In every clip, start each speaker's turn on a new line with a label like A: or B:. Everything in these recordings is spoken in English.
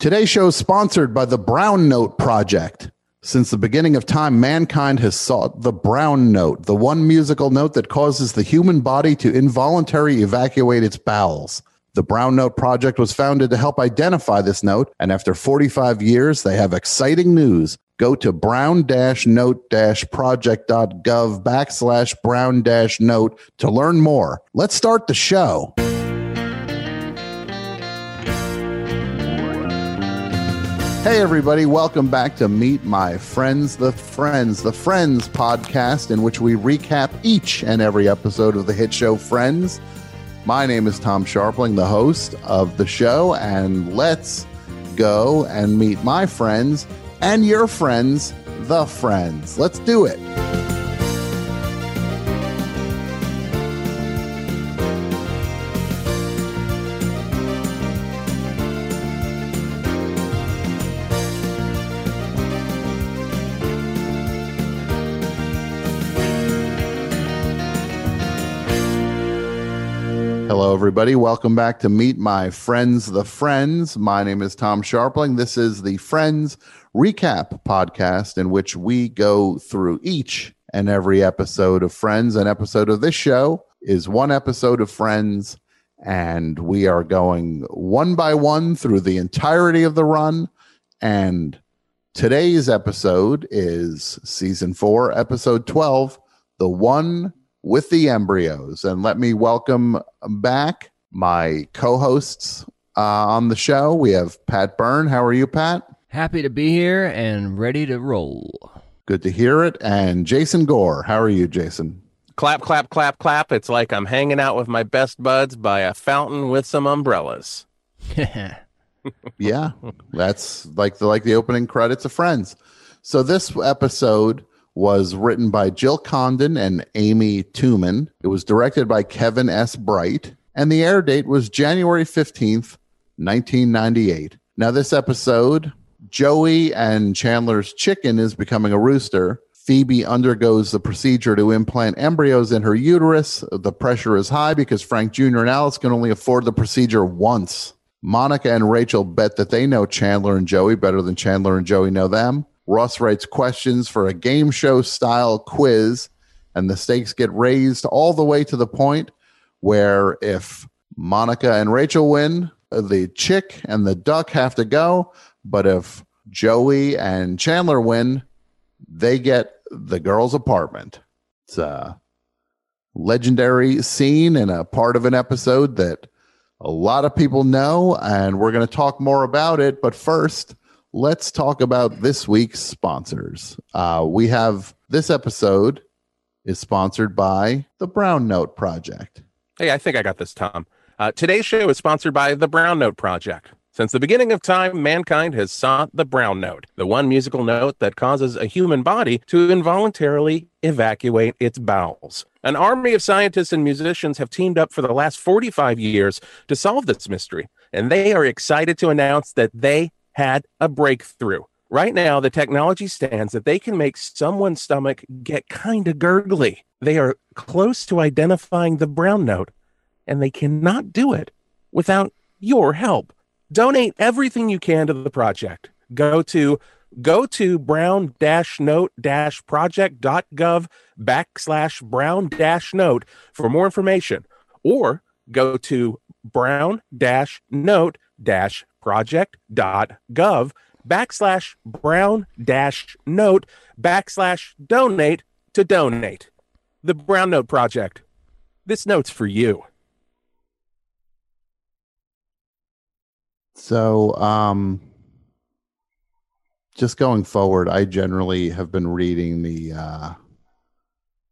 A: Today's show is sponsored by the Brown Note Project. Since the beginning of time, mankind has sought the brown note, the one musical note that causes the human body to involuntarily evacuate its bowels. The Brown Note Project was founded to help identify this note, and after 45 years, they have exciting news. Go to brown-note-project.gov backslash brown-note to learn more. Let's start the show. Hey, everybody, welcome back to Meet My Friends, the Friends, the Friends podcast, in which we recap each and every episode of the hit show Friends. My name is Tom Scharpling, the host of the show, and let's go and meet my friends and your friends, the Friends. Let's do it. Everybody. Welcome back to Meet My Friends, the Friends. My name is Tom Scharpling. This is the Friends Recap podcast, in which we go through each and every episode of Friends. An episode of this show is one episode of Friends, and we are going one by one through the entirety of the run. And today's episode is season four, episode 12, The One with the embryos. And let me welcome back my co hosts uh, on the show. We have Pat Byrne. How are you, Pat?
B: Happy to be here and ready to roll.
A: Good to hear it. And Jason Gore. How are you, Jason?
C: Clap, clap, clap, clap. It's like I'm hanging out with my best buds by a fountain with some umbrellas.
A: yeah, that's like the like the opening credits of Friends. So this episode was written by Jill Condon and Amy Toomin. It was directed by Kevin S. Bright, and the air date was January 15th, 1998. Now, this episode, Joey and Chandler's chicken is becoming a rooster. Phoebe undergoes the procedure to implant embryos in her uterus. The pressure is high because Frank Jr. and Alice can only afford the procedure once. Monica and Rachel bet that they know Chandler and Joey better than Chandler and Joey know them. Ross writes questions for a game show style quiz, and the stakes get raised all the way to the point where if Monica and Rachel win, the chick and the duck have to go. But if Joey and Chandler win, they get the girl's apartment. It's a legendary scene and a part of an episode that a lot of people know, and we're going to talk more about it. But first, let's talk about this week's sponsors. Uh, we have this episode is sponsored by the Brown Note Project.
C: Hey, I think I got this, Tom. Uh, today's show is sponsored by the Brown Note Project. Since the beginning of time, mankind has sought the brown note, the one musical note that causes a human body to involuntarily evacuate its bowels. An army of scientists and musicians have teamed up for the last 45 years to solve this mystery, and they are excited to announce that they had a breakthrough. Right now, the technology stands that they can make someone's stomach get kind of gurgly. They are close to identifying the brown note, and they cannot do it without your help. Donate everything you can to the project. Go to go to brown note project.gov backslash brown note for more information or go to brown note project.gov backslash brown dash note backslash donate to donate. The Brown Note Project. This note's for you.
A: So, um, just going forward, I generally have been reading the uh,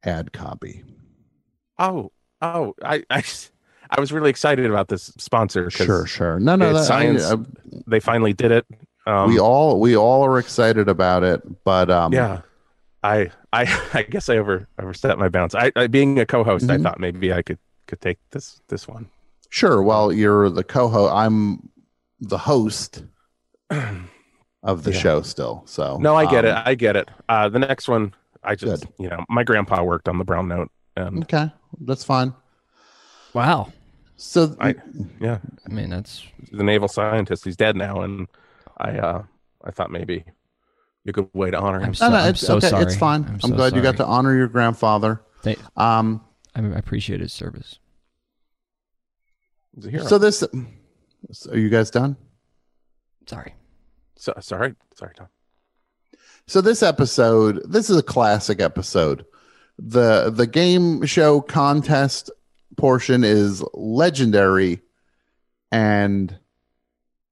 A: ad copy.
C: Oh, oh, I, I, I was really excited about this sponsor.
A: Sure, sure. No, no, that,
C: science. I, I, they finally did it.
A: Um, we all we all are excited about it, but um,
C: yeah, I I I guess I over overstepped my bounds. I, I being a co-host, mm-hmm. I thought maybe I could could take this this one.
A: Sure. Well, you're the co-host. I'm the host of the yeah. show still. So
C: no, I get um, it. I get it. Uh, the next one, I just good. you know, my grandpa worked on the brown note. And
A: okay, that's fine.
B: Wow.
A: So
C: I, yeah,
B: I mean that's
C: the naval scientist. He's dead now, and I uh I thought maybe a good way to honor him.
B: I'm so-
A: No, no,
B: I'm
A: it's
B: so
A: okay.
B: sorry.
A: It's fine.
B: I'm
A: I'm,
B: so
A: glad you got to honor your grandfather.
B: Thank-
A: Um,
B: I, mean, I appreciate his service.
C: He's a hero.
A: so this, so are you guys done?
B: Sorry.
C: So- sorry, sorry, Tom.
A: So this episode, this is a classic episode. The the game show contest portion is legendary and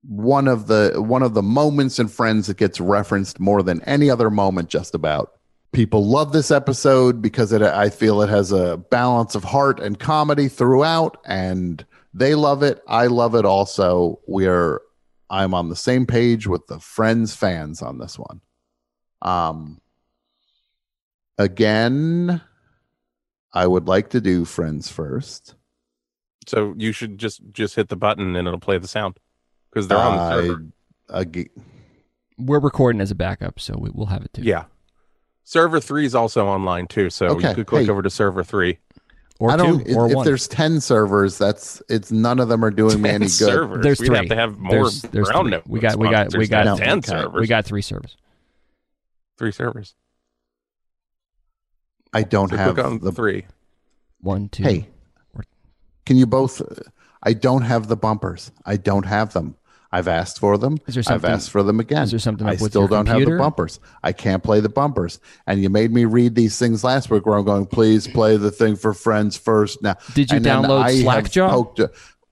A: one of the one of the moments in Friends that gets referenced more than any other moment just about. People love this episode because it I feel it has a balance of heart and comedy throughout and they love it. I love it also. We are I'm on the same page with the Friends fans on this one. Um, again, I would like to do friends first.
C: So you should just just hit the button and it'll play the sound because they're on the server.
A: I- ag-
B: We're recording as a backup, so we, we'll have it too.
C: Yeah. Server three is also online too, so
A: Okay,
C: you could click
A: hey.
C: over to server three.
B: Or
A: I
B: two,
A: don't. If,
B: or
A: if
B: one.
A: there's ten servers, that's it's none of them are doing me any good.
C: servers.
B: There's
C: We'd
B: three.
C: have to have more
B: There's- there's
C: brown
B: three.
C: note
B: We got- we got- we got-
C: to have
A: No,
C: ten
A: okay.
C: servers.
B: we got three servers.
C: three servers.
A: I don't
C: So
A: have
C: click on
A: the.
C: three.
B: One, two.
A: Hey,
B: or-
A: can you both? I don't have the bumpers. I don't have them. I've asked for them.
B: Is there
A: I've asked for them again.
B: is there something
A: I
B: with
A: still
B: your
A: don't have the bumpers. I can't play the bumpers. And you made me read these things last week where I'm going, please play the thing for friends first. Now,
B: Did you
A: And
B: download Slackjaw?
A: poked-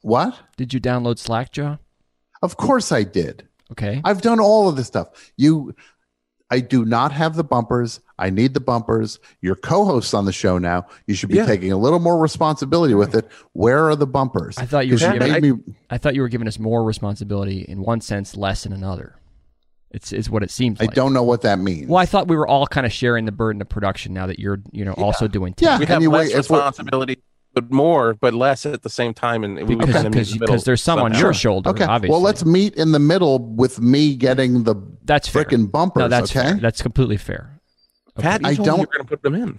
A: what?
B: Did you download Slackjaw?
A: Of course I did.
B: Okay.
A: I've done all of this stuff. You, I do not have the bumpers. I need the bumpers. You're co-hosts on the show now. You should be
C: Yeah.
A: taking a little more responsibility with it. Where are the bumpers?
B: I thought you were
A: 'Cause you
B: giving-
A: made me.
B: I thought you were giving us more responsibility in one sense, less in another. It's is what it seems like.
A: I
B: like.
A: don't know what that means.
B: Well, I thought we were all kind of sharing the burden of production now that you're, you know, also doing.
A: Yeah.
C: We have
A: Anyway,
C: less responsibility, but more, but less at the same time, and we
B: because
C: kind of meet
B: because
C: the
B: because there's some on your shoulder.
A: Okay.
B: Obviously.
A: Well, let's meet in the middle with me getting the
B: That's fair.
A: frickin' bumpers.
B: No, that's
A: okay.
B: fair. That's completely fair.
C: Pat, you
A: I
C: told me
A: don't-
C: you were going to put them in.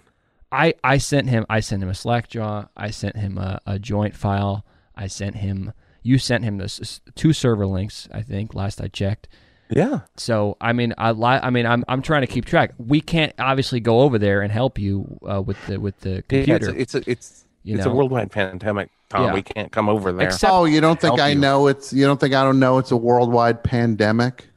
B: I I sent him I sent him a Slackjaw. I sent him a, a joint file. I sent him. You sent him this two server links. I think last I checked.
C: Yeah.
B: So I mean I li- I mean I'm I'm trying to keep track. We can't obviously go over there and help you uh, with the with the
C: Yeah,
B: computer.
C: it's a, it's a, it's
B: You
C: it's
B: know.
C: a worldwide pandemic, Tom.
B: Yeah.
C: We can't come over there.
B: Except-
A: oh, you don't think I
C: you.
A: know it's? You don't think I don't know it's a worldwide pandemic?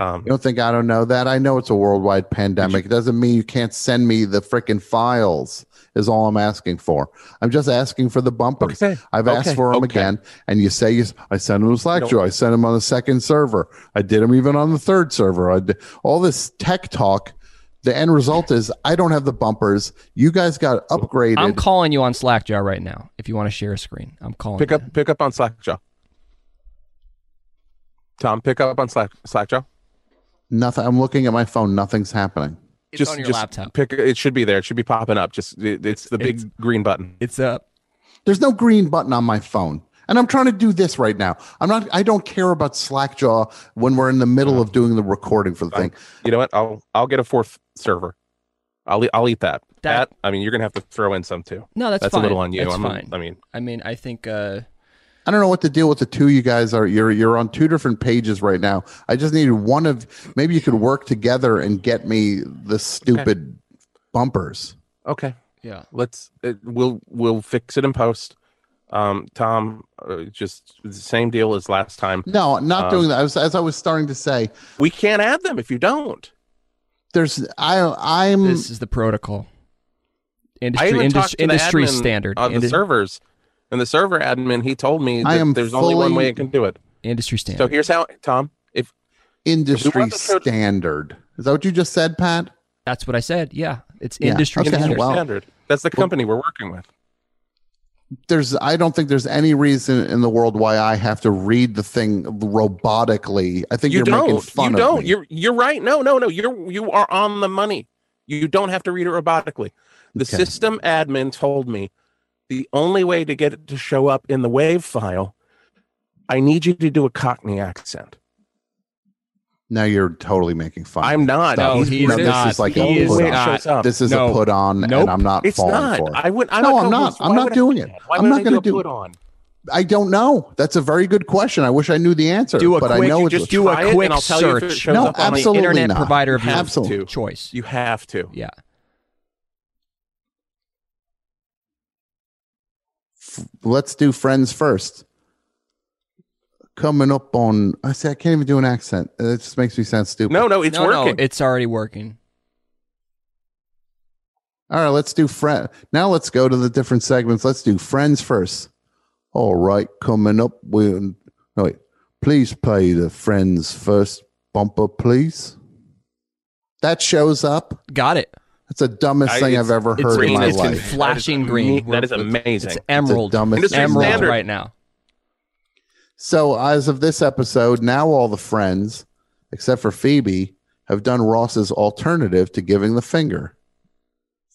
C: Um,
A: You don't think I don't know that? I know it's a worldwide pandemic. It doesn't mean you can't send me the frickin' files. Is all I'm asking for. I'm just asking for the bumpers.
C: Okay.
A: I've asked for them
C: Okay.
A: again, and you say you, I sent them to
C: don't-
A: Slackjaw. I sent them on the second server. I did them even on the third server. I did, all this tech talk. The end result is I don't have the bumpers. You guys got upgraded.
B: I'm calling you on Slackjaw right now. If you want to share a screen, I'm calling.
C: pick
B: you.
C: up pick up on Slackjaw. Tom, pick up on Slack Slackjaw.
A: Nothing. I'm looking at my phone. Nothing's happening.
B: It's
C: just
B: on your
C: just
B: laptop.
C: Pick it should be there. It should be popping up. Just it, it's the big
B: It's-
C: green button.
B: It's up.
A: There's no green button on my phone. And I'm trying to do this right now. I'm not I don't care about Slackjaw when we're in the middle of doing the recording for the thing.
C: You know what? I'll I'll get a fourth server. I'll eat, I'll eat that.
B: That-
C: That I mean, you're gonna have to throw in some too.
B: No, that's
C: That's
B: fine.
C: a little on you.
B: That's
C: I'm
B: fine.
C: I mean,
B: I mean, I think uh,
A: I don't know what to deal with the two you guys are. You're you're on two different pages right now. I just needed one of maybe you could work together and get me the stupid bumpers.
C: okay.
B: yeah.
C: Let's it, we'll we'll fix it in post. Um, Tom, uh, just the same deal as last time.
A: No, not
C: Um,
A: doing that. I was, as I was starting to say,
C: We can't add them if you don't.
A: there's I I'm
B: This is the protocol. Industry industry, industry standard.
C: on the
B: Indi-
C: servers, and the server admin he told me
A: I am
C: there's only one way it can do it.
B: industry standard.
C: So here's how, Tom. If
A: industry
C: want the code-
A: standard. Is that what you just said, Pat?
B: That's what I said. Yeah, it's
A: Yeah,
B: industry
A: okay,
B: standard.
A: well-
C: standard, that's the company we're working with.
A: there's I don't think there's any reason in the world why I have to read the thing robotically. I think
C: You
A: are
C: don't.
A: fun
C: You
A: of
C: don't.
A: me.
C: You're you're right. No, no, no. You're you are on the money. You don't have to read it robotically. The
A: Okay.
C: system admin told me the only way to get it to show up in the wave file, I need you to do a Cockney accent.
A: now you're totally making fun.
C: I'm not.
A: Stop.
B: No, he's
A: No, this
B: not.
A: is like
B: He
A: a
B: is
A: put
C: way
A: on.
C: it
B: not.
C: shows up.
A: This is
B: No.
A: a put on,
B: Nope.
A: and I'm not
C: It's
A: falling
C: not.
A: for it.
C: I would. I'm
A: No, I'm not. I'm not
C: would I
A: doing it. I'm not gonna
C: do
A: do
C: put
A: it.
C: on.
A: I don't know. That's a very good question. I wish I knew the answer,
B: Do a
A: but
B: quick-
A: I know it's
C: just
B: do a quick
C: and I'll tell you if it
B: search.
C: shows
A: No,
C: up on the
A: absolutely
B: internet
A: not.
B: provider of your
A: Absolutely.
B: choice.
C: You have to.
B: Yeah.
A: Let's do friends first. Coming up on, I say I can't even do an accent. Uh, it just makes me sound stupid.
C: No, no, it's
B: no,
C: working.
B: no, it's already working.
A: All right, let's do friend. Now let's go to the different segments. Let's do friends first. All right, coming up with. No, wait. Please play the friends first bumper, please. That shows up.
B: Got it.
A: That's the dumbest
C: I-
A: thing I've ever
B: it's
A: heard in my
B: It's
A: life.
B: conf- flashing green.
C: That is amazing.
B: It's emerald.
A: dumbest
C: Industry
B: emerald
C: standard.
B: right now.
A: So, as of this episode, now all the friends, except for Phoebe, have done Ross's alternative to giving the finger.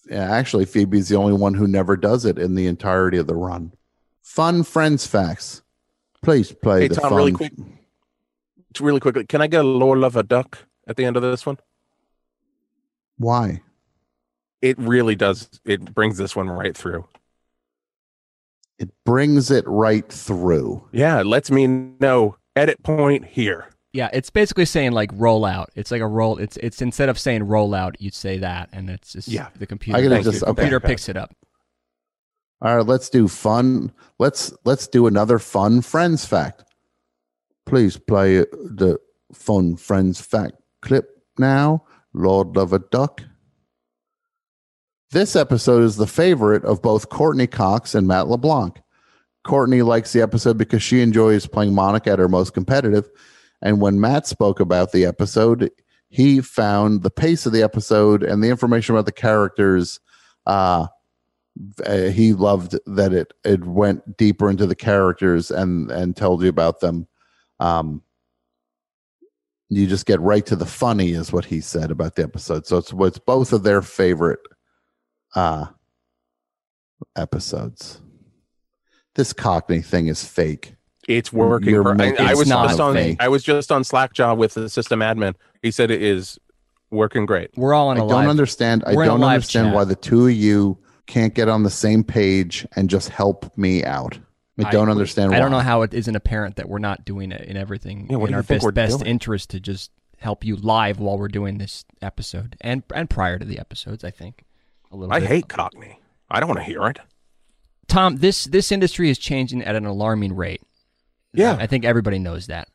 A: Yeah, actually, Phoebe's the only one who never does it in the entirety of the run. Fun friends facts. Please play
C: Hey,
A: the
C: Tom,
A: fun.
C: really quick. Really quickly, can I get a Lord Love a Duck at the end of this one?
A: Why?
C: It really does. It brings this one right through.
A: It brings it right through.
C: Yeah, it lets me know edit point here.
B: Yeah, it's basically saying like roll out. It's like a roll. It's it's instead of saying roll out, you'd say that, and it's just
C: Yeah.
B: the computer.
A: I gotta just
C: you.
A: okay.
B: computer
C: Okay.
B: picks it up.
A: All right, let's do fun. Let's let's do another fun friends fact. Please play the fun friends fact clip now. Lord love a duck. This episode is the favorite of both Courteney Cox and Matt LeBlanc. Courteney likes the episode because she enjoys playing Monica at her most competitive. And when Matt spoke about the episode, he found the pace of the episode and the information about the characters uh, he loved that it it went deeper into the characters and and told you about them um you just get right to the funny is what he said about the episode so it's what's both of their favorite uh episodes this cockney thing is fake
C: It's working.
A: You're
C: per- I,
A: making
C: I was
B: not
C: just on.
A: fake.
C: I was just on Slackjaw with the system admin. He said it is working great.
B: We're all in
A: i
B: a
A: don't
B: live.
A: understand i
B: we're in a
A: don't understand
B: chat.
A: why the two of you can't get on the same page and just help me out i
B: I-
A: don't understand why
B: I don't know how it isn't apparent that we're not doing it in everything
C: Yeah, what
B: in
C: do
B: our
C: you think
B: best
C: we're
B: best
C: doing?
B: interest to just help you live while we're doing this episode and and prior to the episodes. I think a little.
C: I
B: bit.
C: hate Cockney. I don't want to hear it.
B: Tom. This this industry is changing at an alarming rate.
C: Yeah.
B: I think everybody knows that.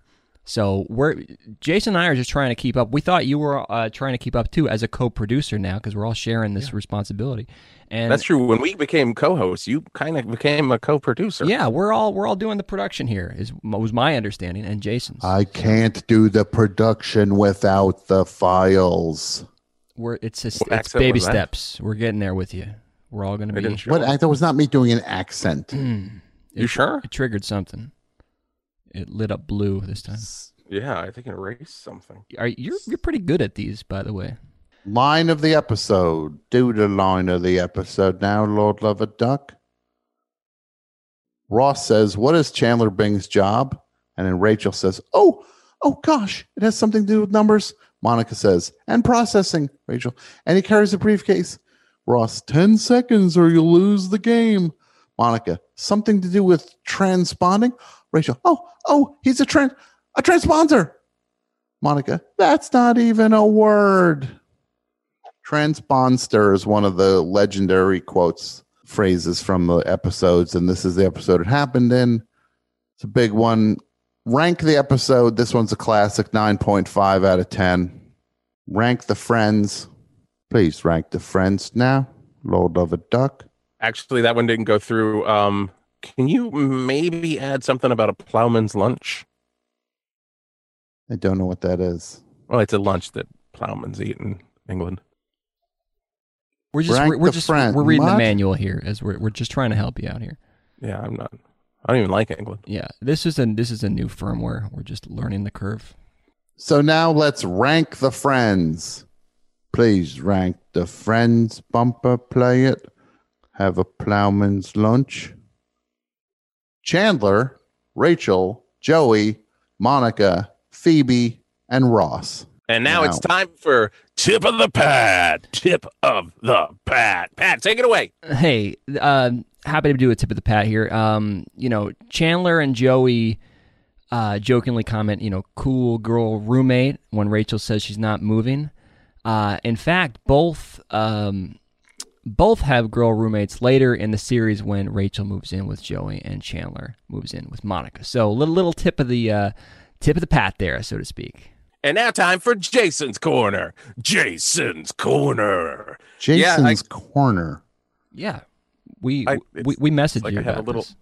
B: So we're Jason and I are just trying to keep up. We thought you were uh, trying to keep up too as a co-producer now because we're all sharing this responsibility. And
C: That's true. When we became co-hosts, you kind of became a co-producer.
B: yeah, we're all we're all doing the production here. Is was my understanding and Jason's.
A: I can't do the production without the files.
B: We're it's just,
C: What
B: it's baby
C: was that?
B: steps. We're getting there with you. We're all going to
C: I
B: be.
C: didn't
A: What?
C: it.
A: act- That was not me doing an accent.
B: Mm.
C: You sure?
B: It triggered something. It lit up blue this time.
C: Yeah, I think it erased something.
B: Are you're you're pretty good at these, by the way.
A: Line of the episode. Do the line of the episode now, Lord Love a Duck. Ross says, What is Chandler Bing's job? And then Rachel says, Oh, oh gosh, it has something to do with numbers. Monica says, And processing. Rachel, and he carries a briefcase. Ross, 10 seconds or you'll lose the game. Monica, something to do with transponding. Rachel, oh, oh, he's a trans a transponder. Monica, that's not even a word. Transponder is one of the legendary quotes, phrases from the episodes, and this is the episode it happened in. It's a big one. Rank the episode. This one's a classic 9.5 out of 10. Rank the friends. Please rank the friends now. Lord of a Duck.
C: Actually, that one didn't go through. Um, can you maybe add something about a plowman's lunch?
A: I don't know what that is.
C: Well, it's a lunch that plowmans eat in England.
B: We're just
A: Rank
B: we're, we're just
A: friend.
B: we're reading the manual here as we're we're just trying to help you out here.
C: Yeah, I'm not. I don't even like England.
B: Yeah, this is a this is a new firmware. We're just learning the curve.
A: So now let's rank the friends. Please rank the friends bumper, play it. Have a plowman's lunch. Chandler, Rachel, Joey, Monica, Phoebe, and Ross.
C: And now it's time for tip of the pad. Tip of the pad. Pat, take it away.
B: Hey, um, happy to do a tip of the pat here. Um, you know, Chandler and Joey uh, jokingly comment, you know, cool girl roommate when Rachel says she's not moving. Uh, in fact, both um, both have girl roommates later in the series when Rachel moves in with Joey and Chandler moves in with Monica. So, little little tip of the uh, tip of the pat there, so to speak.
C: And now time for Jason's corner. Jason's corner.
A: Jason's corner.
B: Yeah, we
C: I-
B: we, we messaged
C: like
B: you
C: I had a
B: about
C: little-
B: this.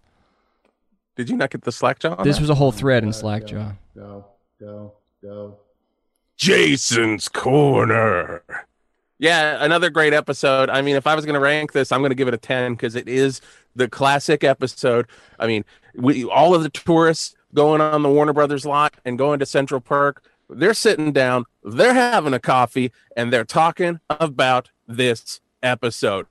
C: Did you not get the slack jaw? on
B: This
C: that?
B: was a whole thread in Slack, Slackjaw.
A: Go, go, go.
C: Jason's corner. Yeah, another great episode. I mean, if I was going to rank this, I'm going to give it a 10 because it is the classic episode. I mean, we all of the tourists going on the Warner Brothers lot and going to Central Park, they're sitting down, they're having a coffee, and they're talking about this episode.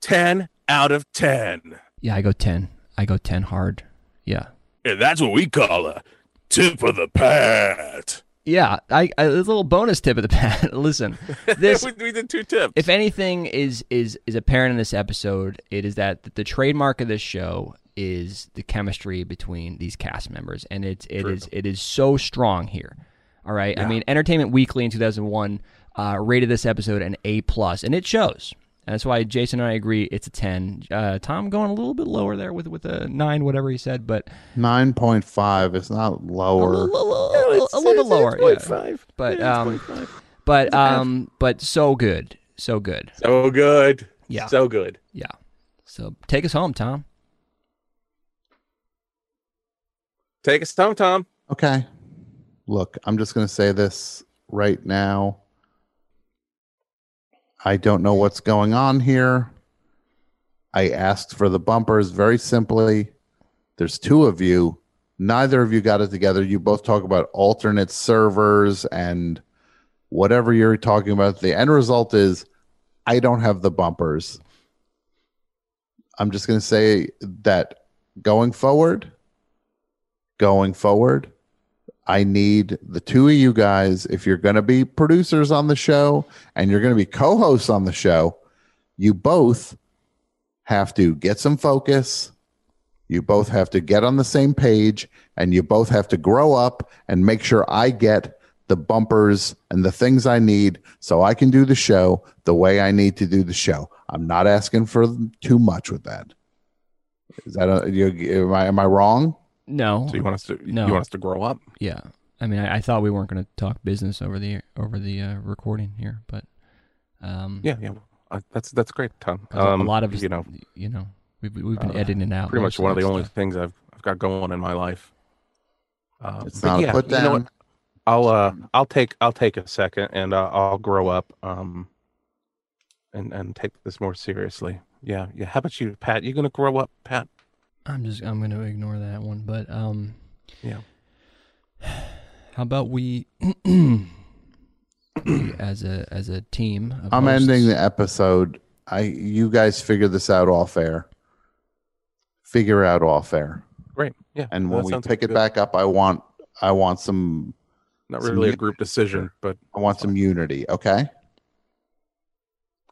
C: 10 out of 10.
B: Yeah, I go ten. I go ten hard. Yeah.
C: And that's what we call a tip of the pat.
B: Yeah, I, I a little bonus tip of the pat. Listen, this
C: we, we did two tips.
B: if anything is is is apparent in this episode, it is that the trademark of this show is the chemistry between these cast members, and it's it is it is so strong here. All right, I mean, Entertainment Weekly in 2001 uh, rated this episode an A plus, and it shows. And that's why Jason and I agree it's a 10. Uh, Tom going a little bit lower there with with a nine, whatever he said, but
A: 9.5. It's not
B: a
A: lower.
B: little, a little, a little bit lower. yeah. But um, but um, but so good, so good.
C: So good.
B: Yeah.
C: So good.
B: Yeah. So take us home, Tom.
C: Take us home, Tom.
A: Okay. Look, I'm just going to say this right now. I don't know what's going on here. I asked for the bumpers very simply. There's two of you. Neither of you got it together. You both talk about alternate servers and whatever you're talking about. The end result is I don't have the bumpers. I'm just going to say that going forward, going forward, I need the two of you guys. If you're going to be producers on the show and you're going to be co hosts on the show, you both have to get some focus. You both have to get on the same page and you both have to grow up and make sure I get the bumpers and the things I need so I can do the show the way I need to do the show. I'm not asking for too much with that. Is that a, you, am I am I wrong?
B: No.
C: So you want us to
B: No.
C: you want us to grow up?
B: Yeah. I mean, I, I thought we weren't going to talk business over the over the uh, recording here, but um,
C: Yeah, yeah. Uh, that's that's great, Tom.
B: 'cause a-
C: Um,
B: a lot of
C: you know,
B: you know, we've we've been
C: uh,
B: editing out.
C: pretty much one of
B: that
C: the only things I've I've got going in my life. Uh,
A: It's
C: but
A: not
C: yeah,
A: a put
C: you know
A: down.
C: what? I'll uh I'll take I'll take a second and uh, I'll grow up um and and take this more seriously. Yeah, yeah. How about you, Pat? You gonna grow up, Pat?
B: I'm just I'm going to ignore that one, but um,
C: Yeah.
B: how about we, we as a as a team? Of
A: I'm
B: hosts-
A: ending the episode. I you guys figure this out off air. Figure out off air.
C: Great. Yeah.
A: And when we
C: sounds
A: pick it
C: good.
A: back up, I want I want some
C: not
A: some
C: really a group decision, but
A: I want some unity, okay?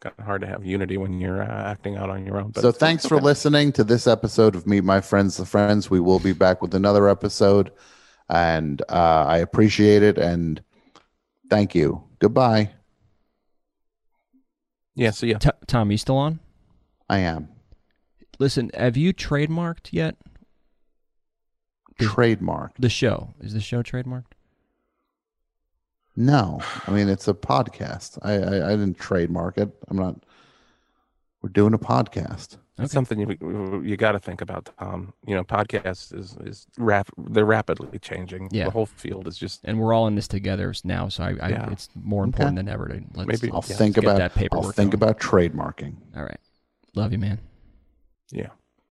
C: Kind of hard to have unity when you're uh, acting out on your own. But
A: So thanks for
C: okay.
A: listening to this episode of Meet My Friends the Friends. We will be back with another episode and uh, I appreciate it and thank you. Goodbye.
C: Yeah. So yeah.
B: T- Tom, you still on?
A: I am.
B: Listen, have you trademarked yet? The-
A: Trademark.
B: The show is the show trademarked?
A: No, I mean it's a podcast. I, I I didn't trademark it. I'm not. We're doing a podcast.
C: It's something you you got to think about, Tom. You know, podcasts is is rap, they're rapidly changing.
B: Yeah.
C: the whole field is just
B: and we're all in this together now, so I, I
C: Yeah.
B: it's more
A: Okay.
B: important than ever to let's,
C: Maybe-
A: I'll
B: let's
A: think about.
B: that paperwork.
A: I'll think
B: going.
A: about trademarking.
B: All right, love you, man.
C: yeah.